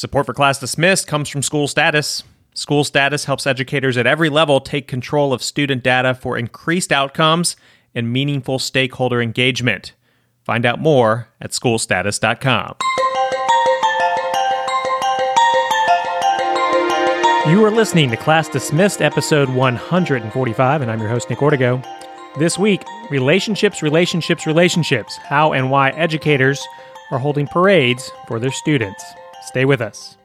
Support for Class Dismissed comes from SchoolStatus. School Status helps educators at every level take control of student data for increased outcomes and meaningful stakeholder engagement. Find out more at schoolstatus.com. You are listening to Class Dismissed, episode 145, and I'm your host, Nick Ortego. This week, relationships, relationships, relationships. How and why educators are holding parades for their students. Stay with us.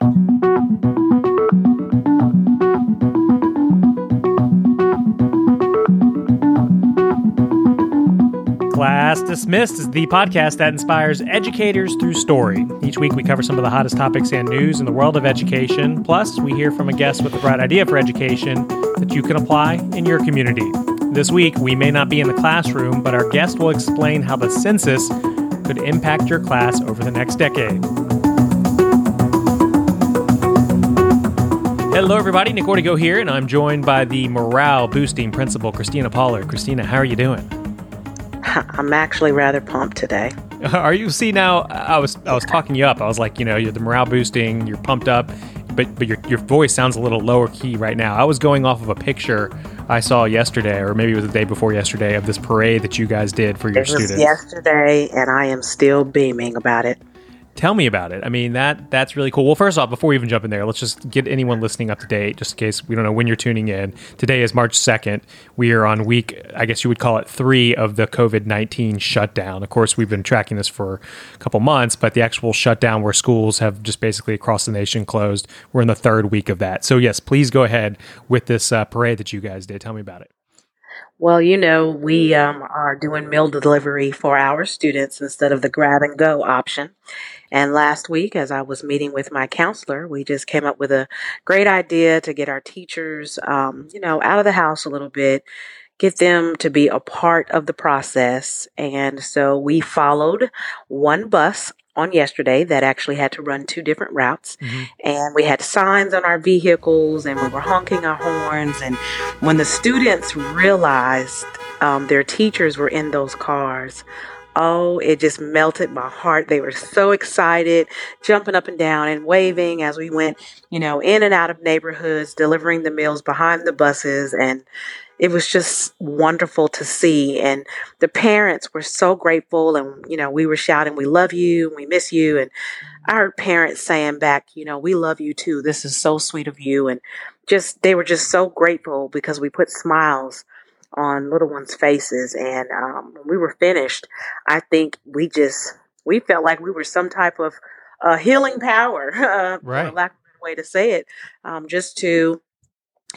Class Dismissed is the podcast that inspires educators through story. Each week, we cover some of the hottest topics and news in the world of education. Plus, we hear from a guest with the bright idea for education that you can apply in your community. This week, we may not be in the classroom, but our guest will explain how the census could impact your class over the next decade. Hello, everybody. Nick Ortego here, and I'm joined by the morale boosting principal, Kristina Pollard. Kristina, how are you doing? I'm actually rather pumped today. Are you? See now, I was I was talking you up. I was like, you know, you're the morale boosting. You're pumped up, but but your your voice sounds a little lower key right now. I was going off of a picture I saw yesterday, or maybe it was the day before yesterday, of this parade that you guys did for your it students. yesterday, and I am still beaming about it. Tell me about it. I mean that that's really cool. Well, first off, before we even jump in there, let's just get anyone listening up to date, just in case we don't know when you're tuning in. Today is March second. We are on week, I guess you would call it three of the COVID nineteen shutdown. Of course, we've been tracking this for a couple months, but the actual shutdown where schools have just basically across the nation closed, we're in the third week of that. So yes, please go ahead with this uh, parade that you guys did. Tell me about it. Well, you know, we um, are doing meal delivery for our students instead of the grab and go option. And last week, as I was meeting with my counselor, we just came up with a great idea to get our teachers, um, you know, out of the house a little bit, get them to be a part of the process. And so we followed one bus on yesterday that actually had to run two different routes. Mm-hmm. And we had signs on our vehicles and we were honking our horns. And when the students realized um, their teachers were in those cars, Oh, it just melted my heart. They were so excited, jumping up and down and waving as we went, you know, in and out of neighborhoods, delivering the meals behind the buses. And it was just wonderful to see. And the parents were so grateful. And, you know, we were shouting, We love you, we miss you. And our parents saying back, You know, we love you too. This is so sweet of you. And just, they were just so grateful because we put smiles on little ones' faces. And um, when we were finished, I think we just, we felt like we were some type of uh, healing power, uh, right. lack of a way to say it, um, just to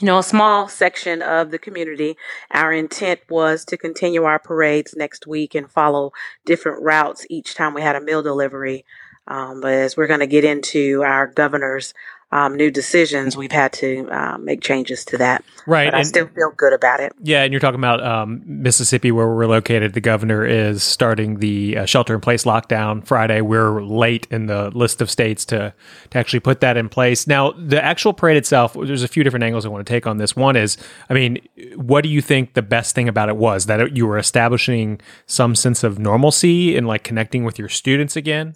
you know, a small section of the community. Our intent was to continue our parades next week and follow different routes each time we had a meal delivery. Um, but as we're going to get into our governor's um, new decisions, we've had to uh, make changes to that. Right. But I still feel good about it. Yeah. And you're talking about um, Mississippi, where we're located. The governor is starting the uh, shelter in place lockdown Friday. We're late in the list of states to, to actually put that in place. Now, the actual parade itself, there's a few different angles I want to take on this. One is, I mean, what do you think the best thing about it was? That you were establishing some sense of normalcy and like connecting with your students again?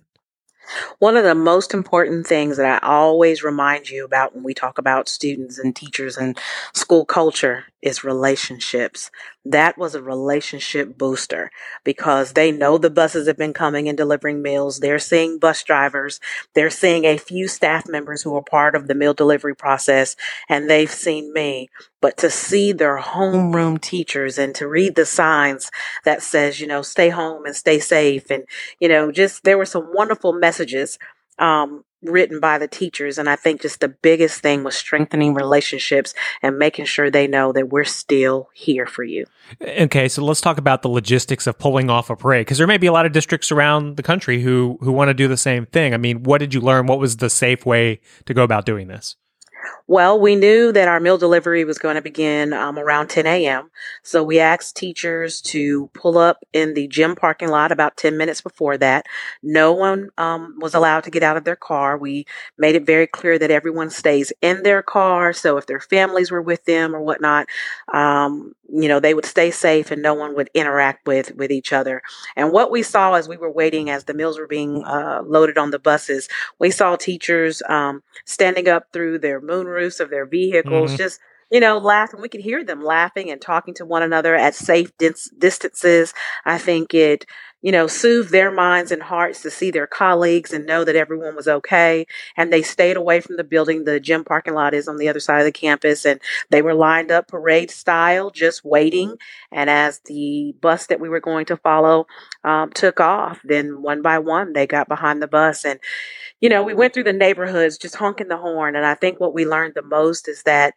One of the most important things that I always remind you about when we talk about students and teachers and school culture is relationships. That was a relationship booster because they know the buses have been coming and delivering meals. They're seeing bus drivers. They're seeing a few staff members who are part of the meal delivery process and they've seen me. But to see their homeroom teachers and to read the signs that says, you know, stay home and stay safe. And, you know, just there were some wonderful messages um, written by the teachers. And I think just the biggest thing was strengthening relationships and making sure they know that we're still here for you. Okay, so let's talk about the logistics of pulling off a parade because there may be a lot of districts around the country who who want to do the same thing. I mean, what did you learn? What was the safe way to go about doing this? Well, we knew that our meal delivery was going to begin um, around 10 a.m. So we asked teachers to pull up in the gym parking lot about 10 minutes before that. No one um, was allowed to get out of their car. We made it very clear that everyone stays in their car. So if their families were with them or whatnot, um, you know, they would stay safe and no one would interact with with each other. And what we saw as we were waiting, as the meals were being uh, loaded on the buses, we saw teachers um, standing up through their moonroofs of their vehicles, mm-hmm. just you know, laughing. We could hear them laughing and talking to one another at safe dis- distances. I think it you know, soothed their minds and hearts to see their colleagues and know that everyone was okay. And they stayed away from the building. The gym parking lot is on the other side of the campus and they were lined up parade style, just waiting. And as the bus that we were going to follow um, took off, then one by one, they got behind the bus and, you know, we went through the neighborhoods just honking the horn. And I think what we learned the most is that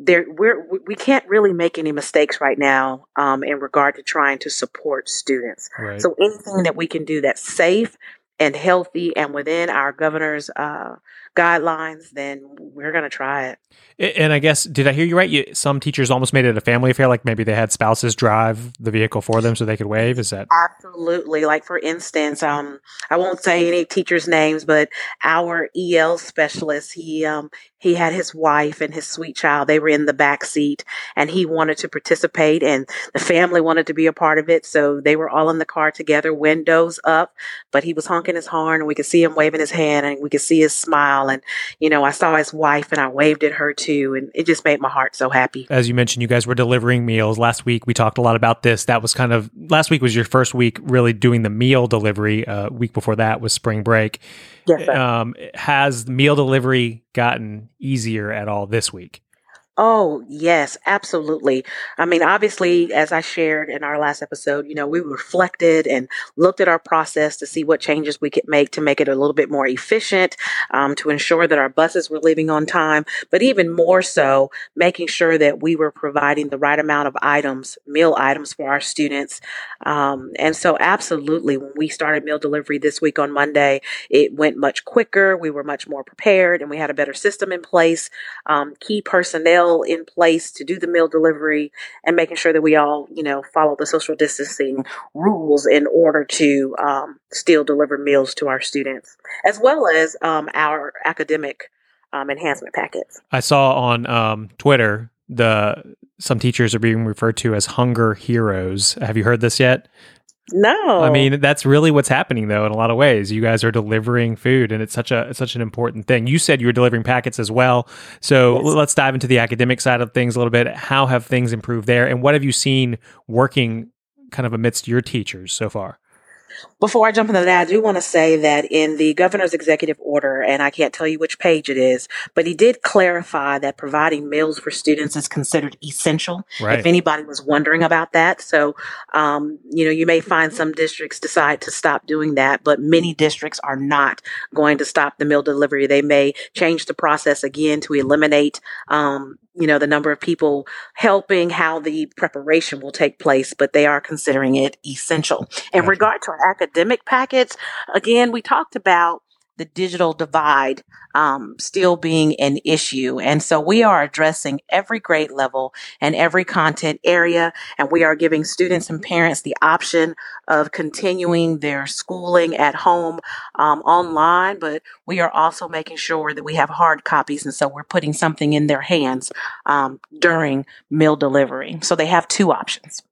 there we're we can't really make any mistakes right now um, in regard to trying to support students. Right. So anything that we can do that's safe and healthy and within our governor's uh, guidelines, then we're going to try it. And I guess, did I hear you right? You, some teachers almost made it a family affair, like maybe they had spouses drive the vehicle for them so they could wave. Is that absolutely? Like for instance, um, I won't say any teachers' names, but our EL specialist, he um, he had his wife and his sweet child. They were in the back seat, and he wanted to participate, and the family wanted to be a part of it. So they were all in the car together, windows up. But he was honking his horn, and we could see him waving his hand, and we could see his smile. And you know, I saw his wife, and I waved at her too, and it just made my heart so happy. As you mentioned, you guys were delivering meals last week. We talked a lot about this. That was kind of last week was your first week really doing the meal delivery. Uh, week before that was spring break. Yes, um, has meal delivery gotten easier at all this week? Oh, yes, absolutely. I mean, obviously, as I shared in our last episode, you know, we reflected and looked at our process to see what changes we could make to make it a little bit more efficient, um, to ensure that our buses were leaving on time, but even more so, making sure that we were providing the right amount of items, meal items for our students. Um, and so, absolutely, when we started meal delivery this week on Monday, it went much quicker. We were much more prepared and we had a better system in place. Um, key personnel in place to do the meal delivery and making sure that we all, you know, follow the social distancing rules in order to um, still deliver meals to our students, as well as um, our academic um, enhancement packets. I saw on um, Twitter the some teachers are being referred to as hunger heroes. Have you heard this yet? No. I mean, that's really what's happening though in a lot of ways. You guys are delivering food and it's such a it's such an important thing. You said you were delivering packets as well. So yes. let's dive into the academic side of things a little bit. How have things improved there and what have you seen working kind of amidst your teachers so far? Before I jump into that, I do want to say that in the governor's executive order, and I can't tell you which page it is, but he did clarify that providing meals for students is considered essential. Right. If anybody was wondering about that. So, um, you know, you may find some districts decide to stop doing that, but many districts are not going to stop the meal delivery. They may change the process again to eliminate, um, you know, the number of people helping, how the preparation will take place, but they are considering it essential. In regard to our academic packets, again, we talked about the digital divide um, still being an issue. And so we are addressing every grade level and every content area. And we are giving students and parents the option of continuing their schooling at home um, online. But we are also making sure that we have hard copies. And so we're putting something in their hands um, during meal delivery. So they have two options.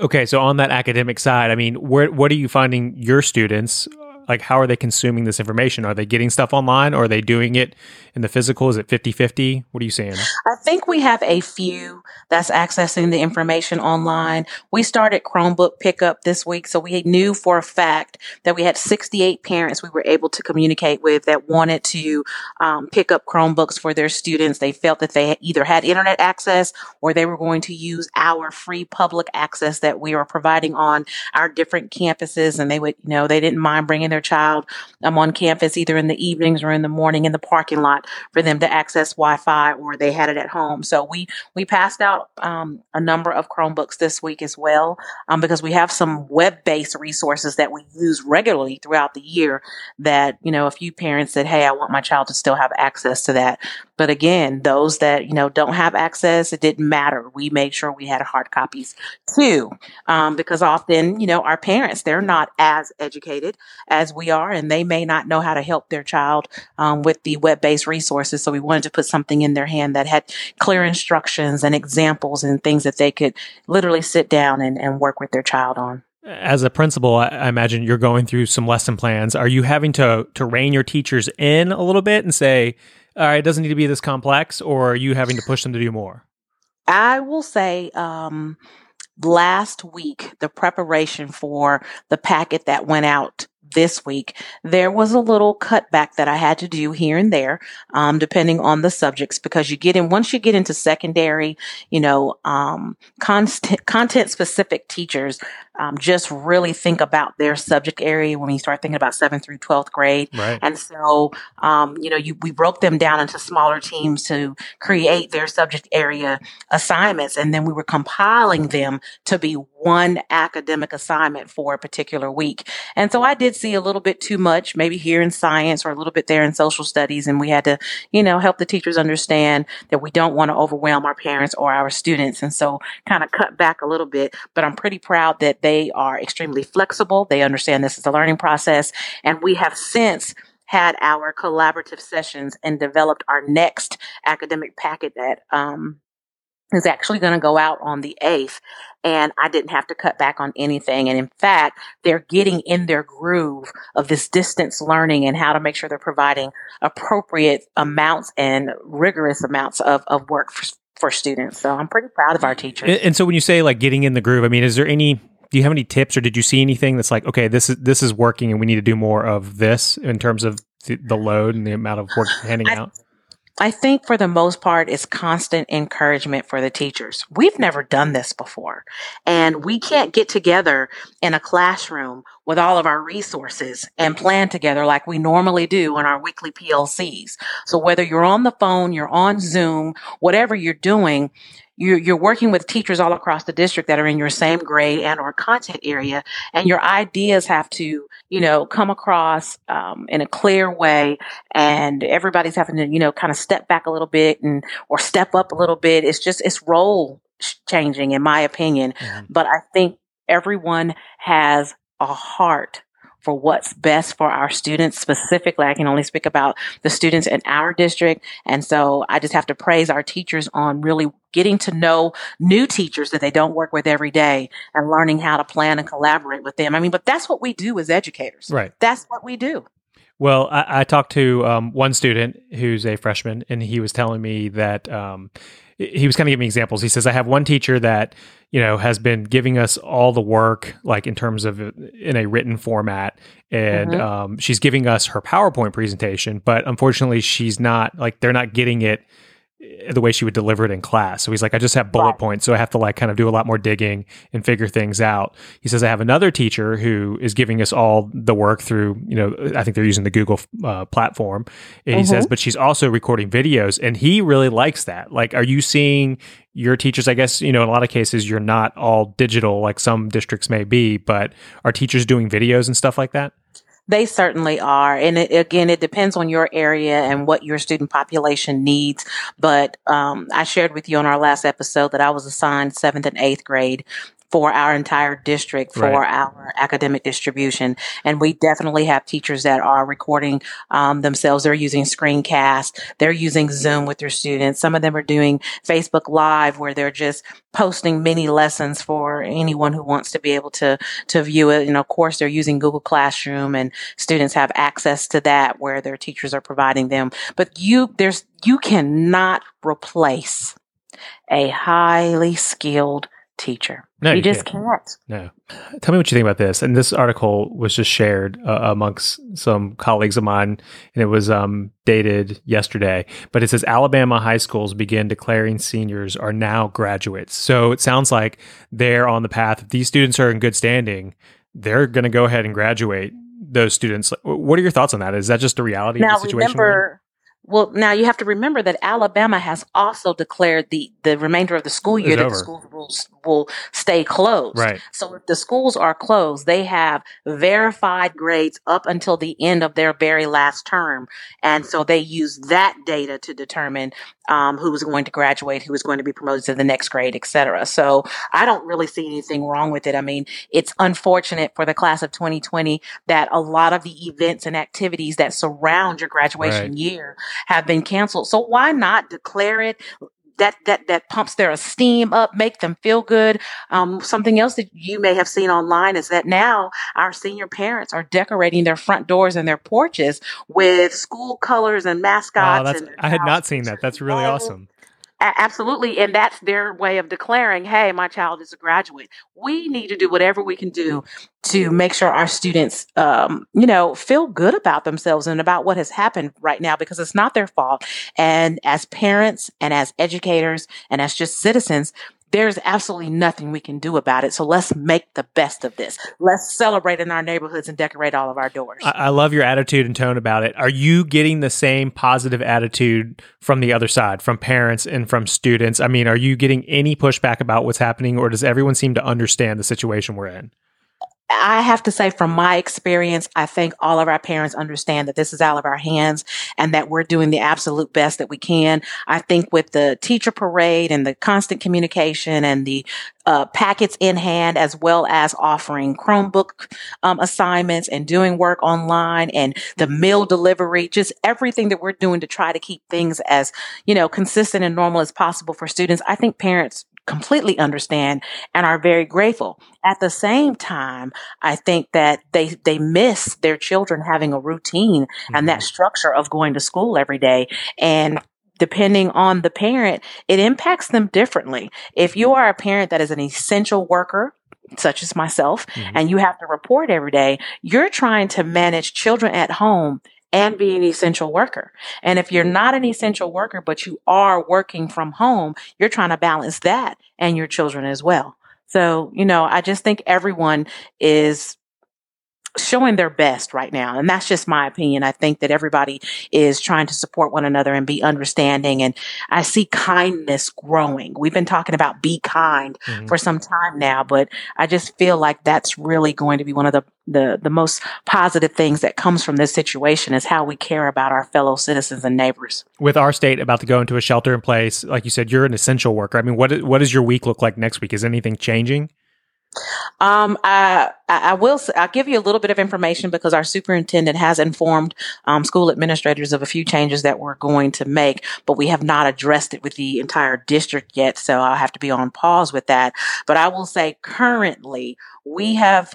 Okay, so on that academic side, I mean, where, what are you finding your students like how are they consuming this information? Are they getting stuff online? Or are they doing it in the physical? Is it 50-50 what are you saying i think we have a few that's accessing the information online. We started chromebook pickup this week so we knew for a fact that we had 68 parents we were able to communicate with that wanted to um, pick up chromebooks for their students. They felt that they either had internet access or they were going to use our free public access that we are providing on our different campuses and they would you know they didn't mind bringing their their child um, on campus either in the evenings or in the morning in the parking lot for them to access Wi-Fi or they had it at home. So we we passed out um, a number of Chromebooks this week as well um, because we have some web-based resources that we use regularly throughout the year that you know a few parents said, "Hey, I want my child to still have access to that." But again, those that, you know, don't have access, it didn't matter. We made sure we had hard copies too. Um, because often, you know, our parents, they're not as educated as we are, and they may not know how to help their child um, with the web based resources. So we wanted to put something in their hand that had clear instructions and examples and things that they could literally sit down and, and work with their child on as a principal, I imagine you're going through some lesson plans. Are you having to to rein your teachers in a little bit and say, "All right, it doesn't need to be this complex," or are you having to push them to do more? I will say, um, last week, the preparation for the packet that went out this week, there was a little cutback that I had to do here and there, um, depending on the subjects, because you get in, once you get into secondary, you know, um, content, content specific teachers, um, just really think about their subject area when you start thinking about seventh through 12th grade. Right. And so, um, you know, you, we broke them down into smaller teams to create their subject area assignments. And then we were compiling them to be one academic assignment for a particular week. And so I did see a little bit too much, maybe here in science or a little bit there in social studies. And we had to, you know, help the teachers understand that we don't want to overwhelm our parents or our students. And so kind of cut back a little bit, but I'm pretty proud that they are extremely flexible. They understand this is a learning process. And we have since had our collaborative sessions and developed our next academic packet that um, is actually going to go out on the 8th and I didn't have to cut back on anything. And in fact, they're getting in their groove of this distance learning and how to make sure they're providing appropriate amounts and rigorous amounts of, of work for, for students. So I'm pretty proud of our teachers. And, and so when you say like getting in the groove, I mean, is there any do you have any tips or did you see anything that's like okay this is this is working and we need to do more of this in terms of the, the load and the amount of work handing I, out I think for the most part, it's constant encouragement for the teachers. We've never done this before. And we can't get together in a classroom with all of our resources and plan together like we normally do on our weekly PLCs. So whether you're on the phone, you're on Zoom, whatever you're doing, you're, you're working with teachers all across the district that are in your same grade and or content area and your ideas have to you know come across um, in a clear way and everybody's having to you know kind of step back a little bit and or step up a little bit it's just it's role changing in my opinion mm-hmm. but i think everyone has a heart for what's best for our students. Specifically, I can only speak about the students in our district. And so I just have to praise our teachers on really getting to know new teachers that they don't work with every day and learning how to plan and collaborate with them. I mean, but that's what we do as educators. Right. That's what we do. Well, I, I talked to um, one student who's a freshman, and he was telling me that um, he was kind of giving me examples. He says, I have one teacher that, you know, has been giving us all the work, like in terms of in a written format. And mm-hmm. um, she's giving us her PowerPoint presentation, but unfortunately, she's not like, they're not getting it the way she would deliver it in class. So he's like, I just have bullet right. points. So I have to like kind of do a lot more digging and figure things out. He says, I have another teacher who is giving us all the work through, you know, I think they're using the Google uh, platform. And mm-hmm. he says, mm-hmm. but she's also recording videos and he really likes that. Like, are you seeing your teachers? I guess, you know, in a lot of cases, you're not all digital like some districts may be, but are teachers doing videos and stuff like that? They certainly are. And it, again, it depends on your area and what your student population needs. But um, I shared with you on our last episode that I was assigned seventh and eighth grade for our entire district for right. our academic distribution. And we definitely have teachers that are recording um, themselves. They're using screencast. They're using Zoom with their students. Some of them are doing Facebook Live where they're just posting mini lessons for anyone who wants to be able to to view it. And of course, they're using Google Classroom, and students have access to that where their teachers are providing them. But you, there's you cannot replace a highly skilled teacher. No, you, you just can't. can't. No. Tell me what you think about this. And this article was just shared uh, amongst some colleagues of mine, and it was um, dated yesterday. But it says Alabama high schools begin declaring seniors are now graduates. So it sounds like they're on the path. If these students are in good standing, they're going to go ahead and graduate those students. What are your thoughts on that? Is that just a reality now, of the situation? Remember, Well, now you have to remember that Alabama has also declared the, the remainder of the school year Is that over. the schools will, will stay closed. Right. So if the schools are closed, they have verified grades up until the end of their very last term. And so they use that data to determine um, who was going to graduate, who was going to be promoted to the next grade, et cetera. So I don't really see anything wrong with it. I mean, it's unfortunate for the class of 2020 that a lot of the events and activities that surround your graduation Right. year have been canceled. So why not declare it? That, that that pumps their esteem up, make them feel good. Um, something else that you may have seen online is that now our senior parents are decorating their front doors and their porches with school colors and mascots. That's and I had not seen that. That's really awesome. Absolutely. And that's their way of declaring, hey, my child is a graduate. We need to do whatever we can do to make sure our students, um, you know, feel good about themselves and about what has happened right now because it's not their fault. And as parents and as educators and as just citizens, there's absolutely nothing we can do about it. So let's make the best of this. Let's celebrate in our neighborhoods and decorate all of our doors. I, I love your attitude and tone about it. Are you getting the same positive attitude from the other side, from parents and from students? I mean, are you getting any pushback about what's happening, or does everyone seem to understand the situation we're in? I have to say, from my experience, I think all of our parents understand that this is out of our hands and that we're doing the absolute best that we can. I think with the teacher parade and the constant communication and the uh, packets in hand, as well as offering Chromebook um, assignments and doing work online and the meal delivery, just everything that we're doing to try to keep things as, you know, consistent and normal as possible for students. I think parents completely understand and are very grateful. At the same time, I think that they they miss their children having a routine and that structure of going to school every day and depending on the parent, it impacts them differently. If you are a parent that is an essential worker, such as myself, Mhm. and you have to report every day, you're trying to manage children at home and be an essential worker. And if you're not an essential worker, but you are working from home, you're trying to balance that and your children as well. So, you know, I just think everyone is showing their best right now. And that's just my opinion. I think that everybody is trying to support one another and be understanding. And I see kindness growing. We've been talking about be kind Mhm. for some time now, but I just feel like that's really going to be one of the, the, the most positive things that comes from this situation is how we care about our fellow citizens and neighbors. With our state about to go into a shelter in place, like you said, you're an essential worker. I mean, what what does your week look like next week? Is anything changing? Um, I, I will. I'll give you a little bit of information because our superintendent has informed um, school administrators of a few changes that we're going to make, but we have not addressed it with the entire district yet. So I'll have to be on pause with that. But I will say, currently, we have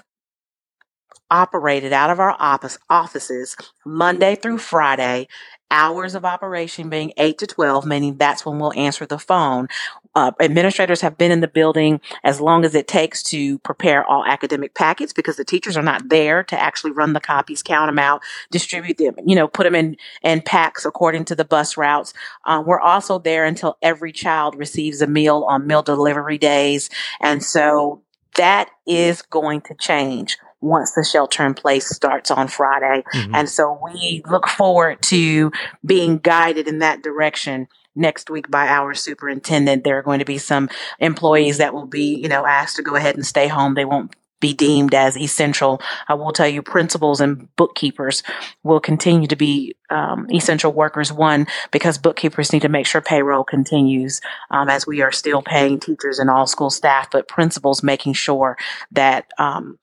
operated out of our office offices Monday through Friday. Hours of operation being 8 to 12, meaning that's when we'll answer the phone. Uh, administrators have been in the building as long as it takes to prepare all academic packets because the teachers are not there to actually run the copies, count them out, distribute them, you know, put them in, in packs according to the bus routes. Uh, we're also there until every child receives a meal on meal delivery days. And so that is going to change once the shelter in place starts on Friday. Mhm. And so we look forward to being guided in that direction next week by our superintendent. There are going to be some employees that will be, you know, asked to go ahead and stay home. They won't be deemed as essential. I will tell you, principals and bookkeepers will continue to be um, essential workers. One, because bookkeepers need to make sure payroll continues um, as we are still paying teachers and all school staff, but principals making sure that um,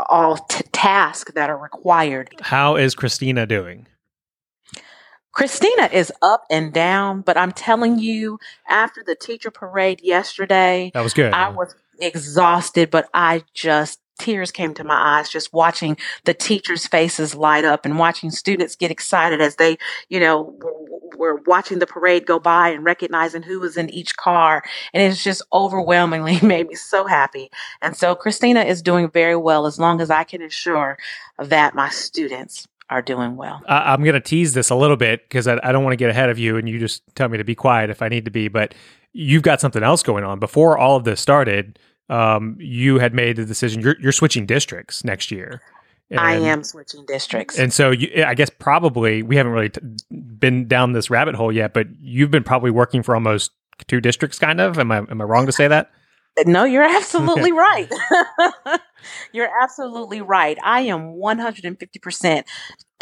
all t- tasks that are required How is Kristina doing? Kristina is up and down, but I'm telling you, after the teacher parade yesterday, That was good. I was exhausted, but I just tears came to my eyes just watching the teachers' faces light up and watching students get excited as they, you know, were watching the parade go by and recognizing who was in each car. And it's just overwhelmingly made me so happy. And so Kristina is doing very well as long as I can ensure that my students are doing well. I, I'm going to tease this a little bit because I, I don't want to get ahead of you, and you just tell me to be quiet if I need to be. But you've got something else going on. Before all of this started, um, you had made the decision you're, you're switching districts next year, And, I am switching districts. And so you, I guess probably we haven't really t- been down this rabbit hole yet, but you've been probably working for almost two districts kind of. Am I am I wrong to say that? No, you're absolutely right. you're absolutely right. I am 150%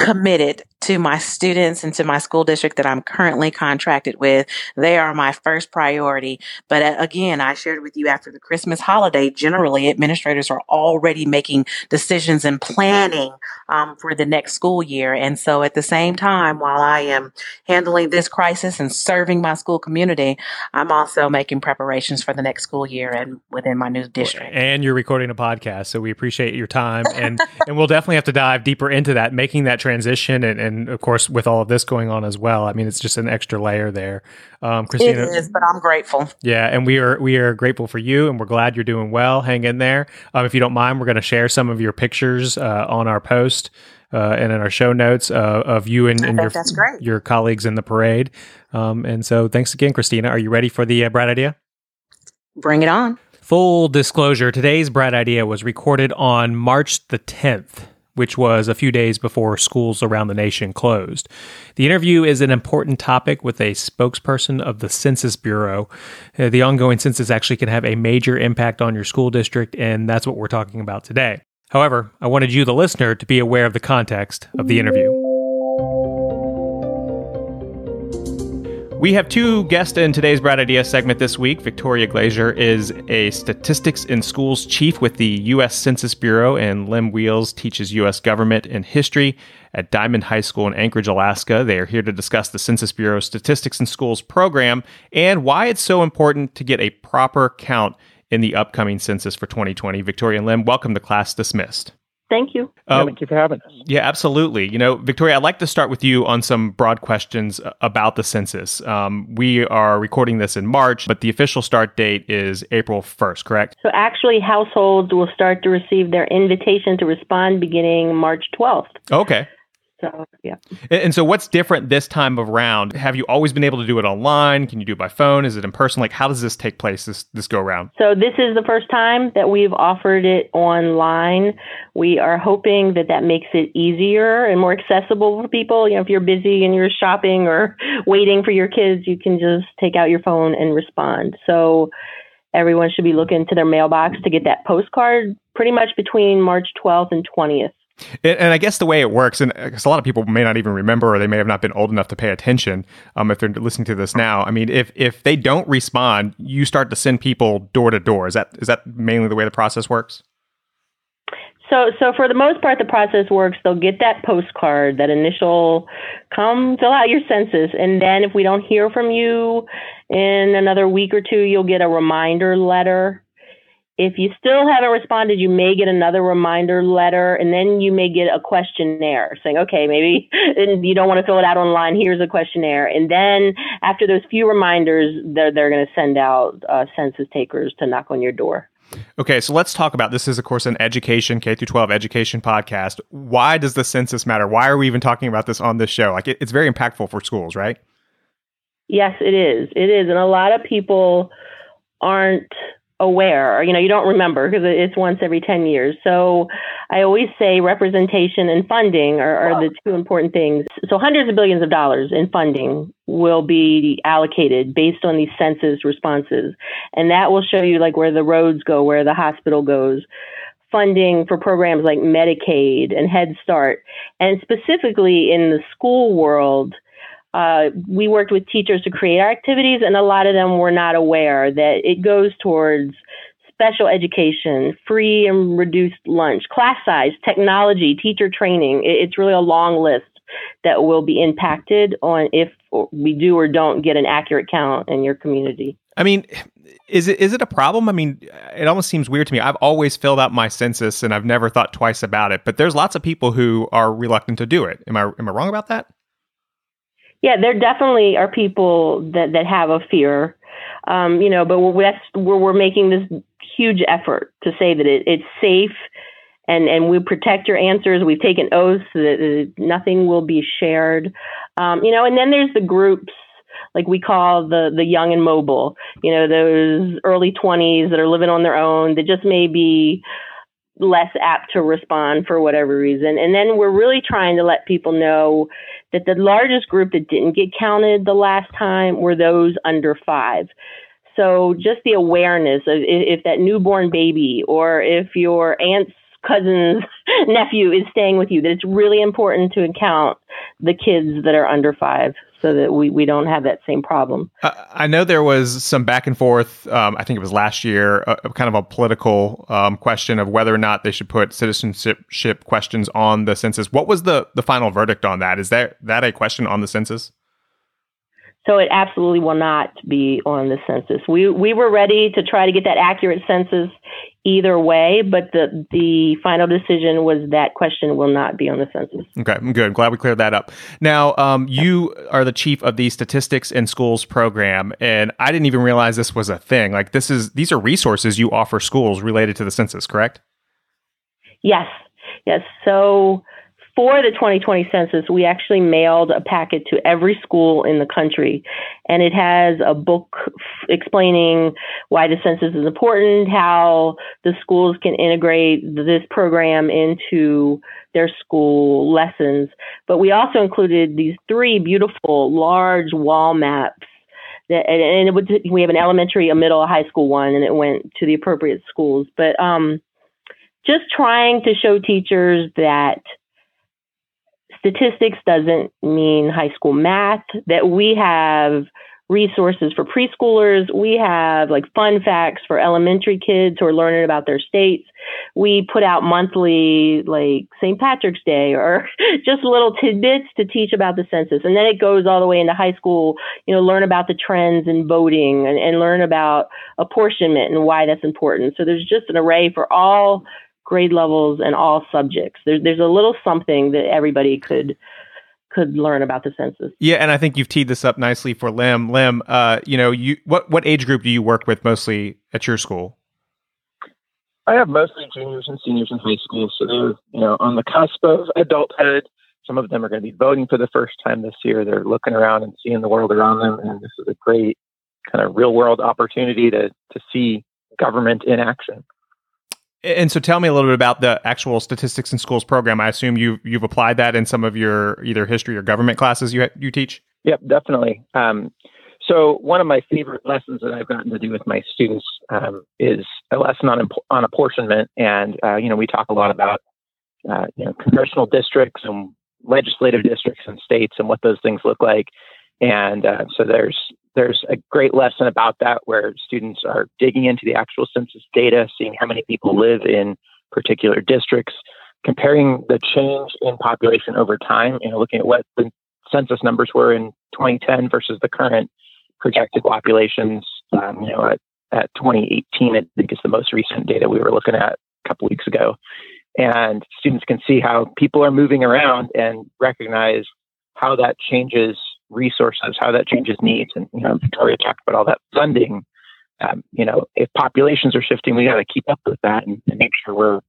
committed to my students and to my school district that I'm currently contracted with. They are my first priority. But uh, again, I shared with you after the Christmas holiday, generally administrators are already making decisions and planning um, for the next school year. And so at the same time, while I am handling this crisis and serving my school community, I'm also making preparations for the next school year and within my new district. And you're recording a podcast. So we appreciate your time and, and we'll definitely have to dive deeper into that, making that transition and, and of course with all of this going on as well i mean it's just an extra layer there. Um, kristina it is but i'm grateful. Yeah and we are we are grateful for you and we're glad you're doing well. Hang in there. Um, if you don't mind we're going to share some of your pictures uh, on our post uh, and in our show notes uh, of you and, and your your colleagues in the parade. Um, and so thanks again kristina. Are you ready for the uh, bright idea? Bring it on Full disclosure today's Bright Idea was recorded on March the 10th which was a few days before schools around the nation closed. The interview is an important topic with a spokesperson of the Census Bureau. Uh, the ongoing census actually can have a major impact on your school district, and that's what we're talking about today. However, I wanted you, the listener, to be aware of the context of the interview. We have two guests in today's Bright Idea segment this week. Victoria Glazer is a statistics in schools chief with the U.S. Census Bureau, and Lem Wheeles teaches U.S. government and history at Dimond High School in Anchorage, Alaska. They are here to discuss the Census Bureau Statistics in Schools program and why it's so important to get a proper count in the upcoming census for 2020. Victoria and Lem, welcome to Class Dismissed. Thank you. Uh, thank you for having us. Yeah, absolutely. You know, Victoria, I'd like to start with you on some broad questions about the census. Um, we are recording this in March, but the official start date is April 1st, correct? So actually, households will start to receive their invitation to respond beginning March 12th. Okay. So, yeah. And, and, so, what's different this time around? Have you always been able to do it online? Can you do it by phone? Is it in person? Like, how does this take place? This this go around? So, this is the first time that we've offered it online. We are hoping that that makes it easier and more accessible for people. You know, if you're busy and you're shopping or waiting for your kids, you can just take out your phone and respond. So. Everyone should be looking to their mailbox to get that postcard pretty much between March 12th and 20th. And, I guess the way it works, and because a lot of people may not even remember, or they may have not been old enough to pay attention, um, if they're listening to this now. I mean, if if they don't respond, you start to send people door to door. Is that is that mainly the way the process works? So, so for the most part, the process works. They'll get that postcard, that initial, come fill out your census, and then if we don't hear from you in another week or two, you'll get a reminder letter if you still haven't responded, you may get another reminder letter, and then you may get a questionnaire saying, okay, maybe you don't want to fill it out online. Here's a questionnaire. And then after those few reminders, they're, they're going to send out uh, census takers to knock on your door. Okay, so let's talk about this. Is of course an education K through 12 education podcast. Why does the census matter? Why are we even talking about this on this show? Like it, it's very impactful for schools, right? Yes, it is. It is, and a lot of people aren't aware. You know, you don't remember because it's once every 10 years. So I always say representation and funding are, are, the two important things. So hundreds of billions of dollars in funding will be allocated based on these census responses. And that will show you like where the roads go, where the hospital goes. Funding for programs like Medicaid and Head Start, and specifically in the school world, uh, we worked with teachers to create our activities, and a lot of them were not aware that it goes towards special education, free and reduced lunch, class size, technology, teacher training. It's really a long list that will be impacted on if we do or don't get an accurate count in your community. I mean, is it is it a problem? I mean, it almost seems weird to me. I've always filled out my census and I've never thought twice about it, but there's lots of people who are reluctant to do it. Am I am I wrong about that? Yeah, there definitely are people that, that have a fear, um, you know, but we're, we're, we're making this huge effort to say that it, it's safe and, and we protect your answers. We've taken oaths that nothing will be shared, um, you know, and then there's the groups like we call the the young and mobile, you know, those early 20s that are living on their own that just may be less apt to respond for whatever reason. And then we're really trying to let people know that the largest group that didn't get counted the last time were those under five. So just the awareness of if that newborn baby or if your aunt's cousin's nephew is staying with you, that it's really important to account the kids that are under five so that we, we don't have that same problem. I know there was some back and forth. Um, I think it was last year, a, a kind of a political um, question of whether or not they should put citizenship questions on the census. What was the, the final verdict on that? Is that that a question on the census? So it absolutely will not be on the census. We we were ready to try to get that accurate census either way, but the the final decision was that question will not be on the census. Okay, I'm good. I'm glad we cleared that up. Now, um, you are the chief of the Statistics in Schools program, and I didn't even realize this was a thing. Like this is these are resources you offer schools related to the census, correct? Yes, yes. So for the 2020 census, we actually mailed a packet to every school in the country. And it has a book f- explaining why the census is important, how the schools can integrate this program into their school lessons. But we also included these three beautiful, large wall maps and it would, we have an elementary, a middle, a high school one, and it went to the appropriate schools. But um, just trying to show teachers that statistics doesn't mean high school math, that we have resources for preschoolers. We have like fun facts for elementary kids who are learning about their states. We put out monthly like St. Patrick's Day or just little tidbits to teach about the census. And then it goes all the way into high school, you know, learn about the trends in voting and, and learn about apportionment and why that's important. So there's just an array for all grade levels and all subjects. There's there's a little something that everybody could could learn about the census. Yeah, and I think you've teed this up nicely for Lem. Lem, uh, you know, you what what age group do you work with mostly at your school? I have mostly juniors and seniors in high school, so they're you know on the cusp of adulthood. Some of them are going to be voting for the first time this year. They're looking around and seeing the world around them, and this is a great kind of real world opportunity to to see government in action. And so, tell me a little bit about the actual statistics in schools program. I assume you you've applied that in some of your either history or government classes you you teach. Yep, definitely. Um, so, one of my favorite lessons that I've gotten to do with my students um, is a lesson on on apportionment, and uh, you know we talk a lot about uh, you know congressional districts and legislative districts and states and what those things look like. And uh, so there's there's a great lesson about that where students are digging into the actual census data, seeing how many people live in particular districts, comparing the change in population over time, you know, looking at what the census numbers were in 2010 versus the current projected populations. Um, you know, at, at 2018, I think is the most recent data we were looking at a couple weeks ago, and students can see how people are moving around and recognize how that changes resources, how that changes needs. And, you know, Victoria talked about all that funding. Um, you know, if populations are shifting, we got to keep up with that and, and make sure we're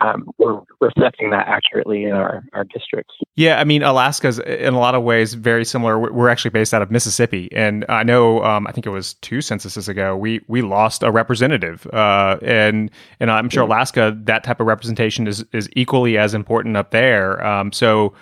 um, we're reflecting that accurately in our, our districts. Yeah, I mean, Alaska's in a lot of ways very similar. We're actually based out of Mississippi, and I know um, I think it was two censuses ago we we lost a representative, uh, and and I'm sure Alaska that type of representation is is equally as important up there. Um, so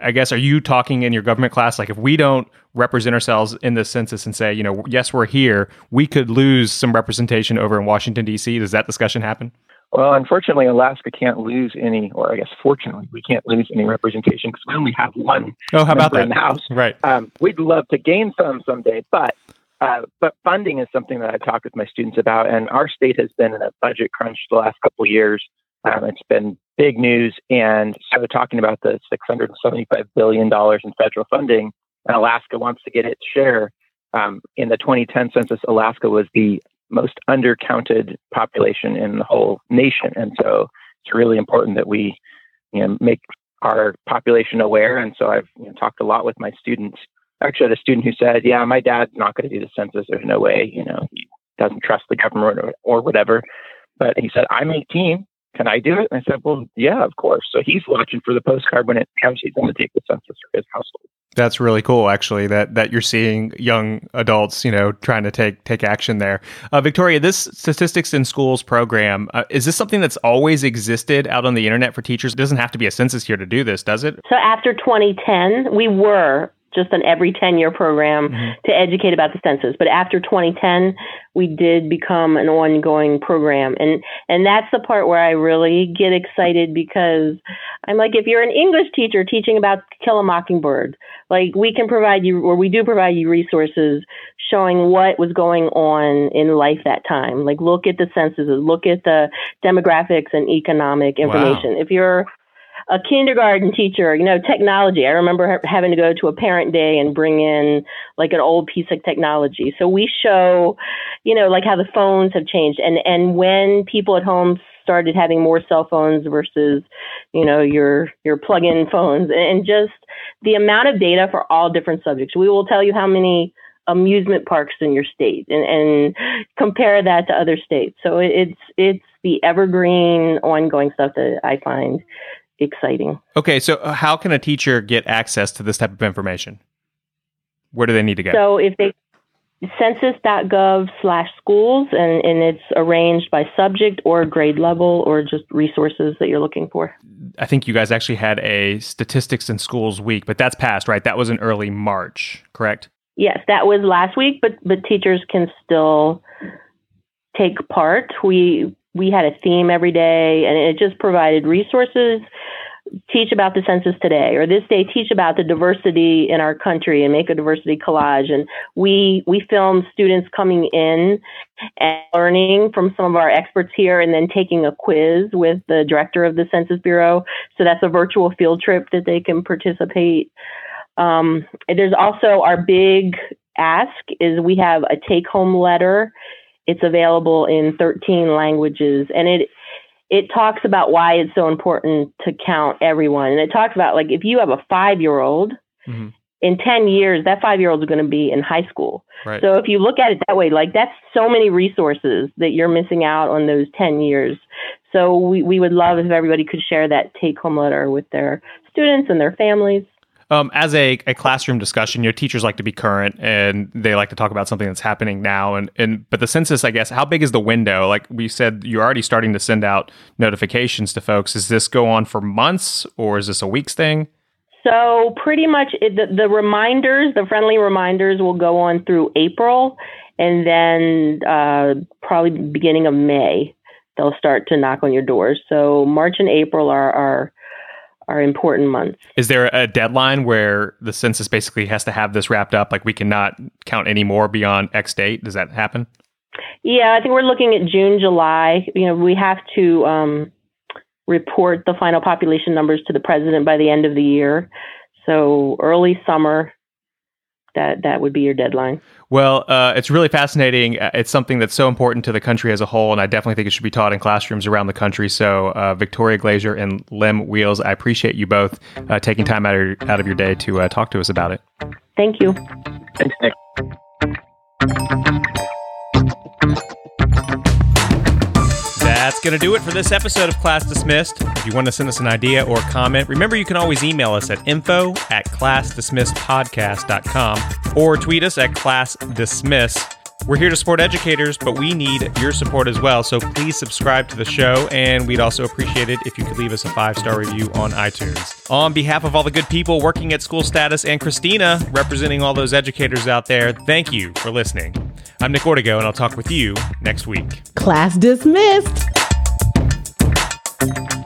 I guess, are you talking in your government class? Like, if we don't represent ourselves in the census and say, you know, yes, we're here, we could lose some representation over in Washington, D.C. Does that discussion happen? Well, unfortunately, Alaska can't lose any, or I guess fortunately, we can't lose any representation because we only have one. Oh, how about that? In the House, right? Um, we'd love to gain some someday, but uh, but funding is something that I talk with my students about, and our state has been in a budget crunch the last couple of years. Um, it's been big news. And so talking about the $675 billion in federal funding, and Alaska wants to get its share. Um, in the 2010 census, Alaska was the most undercounted population in the whole nation. And so it's really important that we you know, make our population aware. And so I've you know, talked a lot with my students. Actually, I had a student who said, Yeah, my dad's not going to do the census. There's no way, you know, he doesn't trust the government or, or whatever. But he said, I'm 18 can I do it? And I said, well, yeah, of course. So he's watching for the postcard when it comes. He's going to take the census for his household. That's really cool, actually. That that you're seeing young adults, you know, trying to take take action there. Uh, Victoria, this statistics in schools program uh, is this something that's always existed out on the internet for teachers? It doesn't have to be a census here to do this, does it? So after 2010, we were just an every 10 year program mm-hmm. to educate about the census. But after 2010, we did become an ongoing program. And, and that's the part where I really get excited because I'm like, if you're an English teacher teaching about Kill a Mockingbird, like we can provide you, or we do provide you resources showing what was going on in life that time. Like look at the censuses, look at the demographics and economic information. Wow. If you're a kindergarten teacher, you know, technology. I remember having to go to a parent day and bring in like an old piece of technology. So we show, you know, like how the phones have changed and and when people at home started having more cell phones versus, you know, your your plug-in phones and just the amount of data for all different subjects. We will tell you how many amusement parks in your state and, and compare that to other states. So it's it's the evergreen ongoing stuff that I find exciting. Okay, so uh, how can a teacher get access to this type of information? Where do they need to go? So if they census.gov slash schools and, and it's arranged by subject or grade level or just resources that you're looking for. I think you guys actually had a statistics in schools week, but that's passed, right? That was in early March, correct? Yes, that was last week, but but teachers can still take part. We we had a theme every day and it just provided resources teach about the census today or this day teach about the diversity in our country and make a diversity collage. And we we filmed students coming in and learning from some of our experts here and then taking a quiz with the director of the census bureau. So that's a virtual field trip that they can participate. Um, there's also our big ask is we have a take home letter it's available in 13 languages and it it talks about why it's so important to count everyone. And it talks about like if you have a 5-year-old mm-hmm. in 10 years that 5-year-old is going to be in high school. Right. So if you look at it that way like that's so many resources that you're missing out on those 10 years. So we we would love if everybody could share that take home letter with their students and their families. Um, as a, a classroom discussion, your teachers like to be current and they like to talk about something that's happening now. And, and but the census, I guess, how big is the window? Like we said, you're already starting to send out notifications to folks. Does this go on for months or is this a weeks thing? So pretty much it, the, the reminders, the friendly reminders, will go on through April, and then uh, probably beginning of May they'll start to knock on your doors. So March and April are, are are important months. Is there a deadline where the census basically has to have this wrapped up? Like we cannot count any more beyond X date? Does that happen? Yeah, I think we're looking at June, July. You know, we have to um, report the final population numbers to the president by the end of the year. So early summer, that that would be your deadline. Well, uh, it's really fascinating. Uh, it's something that's so important to the country as a whole, and I definitely think it should be taught in classrooms around the country. So, uh, Victoria Glazer and Lem Wheeles, I appreciate you both uh, taking time out of, out of your day to uh, talk to us about it. Thank you. Thanks, Nick. That's going to do it for this episode of Class Dismissed. If you want to send us an idea or comment, remember you can always email us at info at classdismissedpodcast.com or tweet us at classdismiss. We're here to support educators, but we need your support as well. So please subscribe to the show, and we'd also appreciate it if you could leave us a five star review on iTunes. On behalf of all the good people working at SchoolStatus and Kristina, representing all those educators out there, thank you for listening. I'm Nick Ortego, and I'll talk with you next week. Class dismissed. Thank you.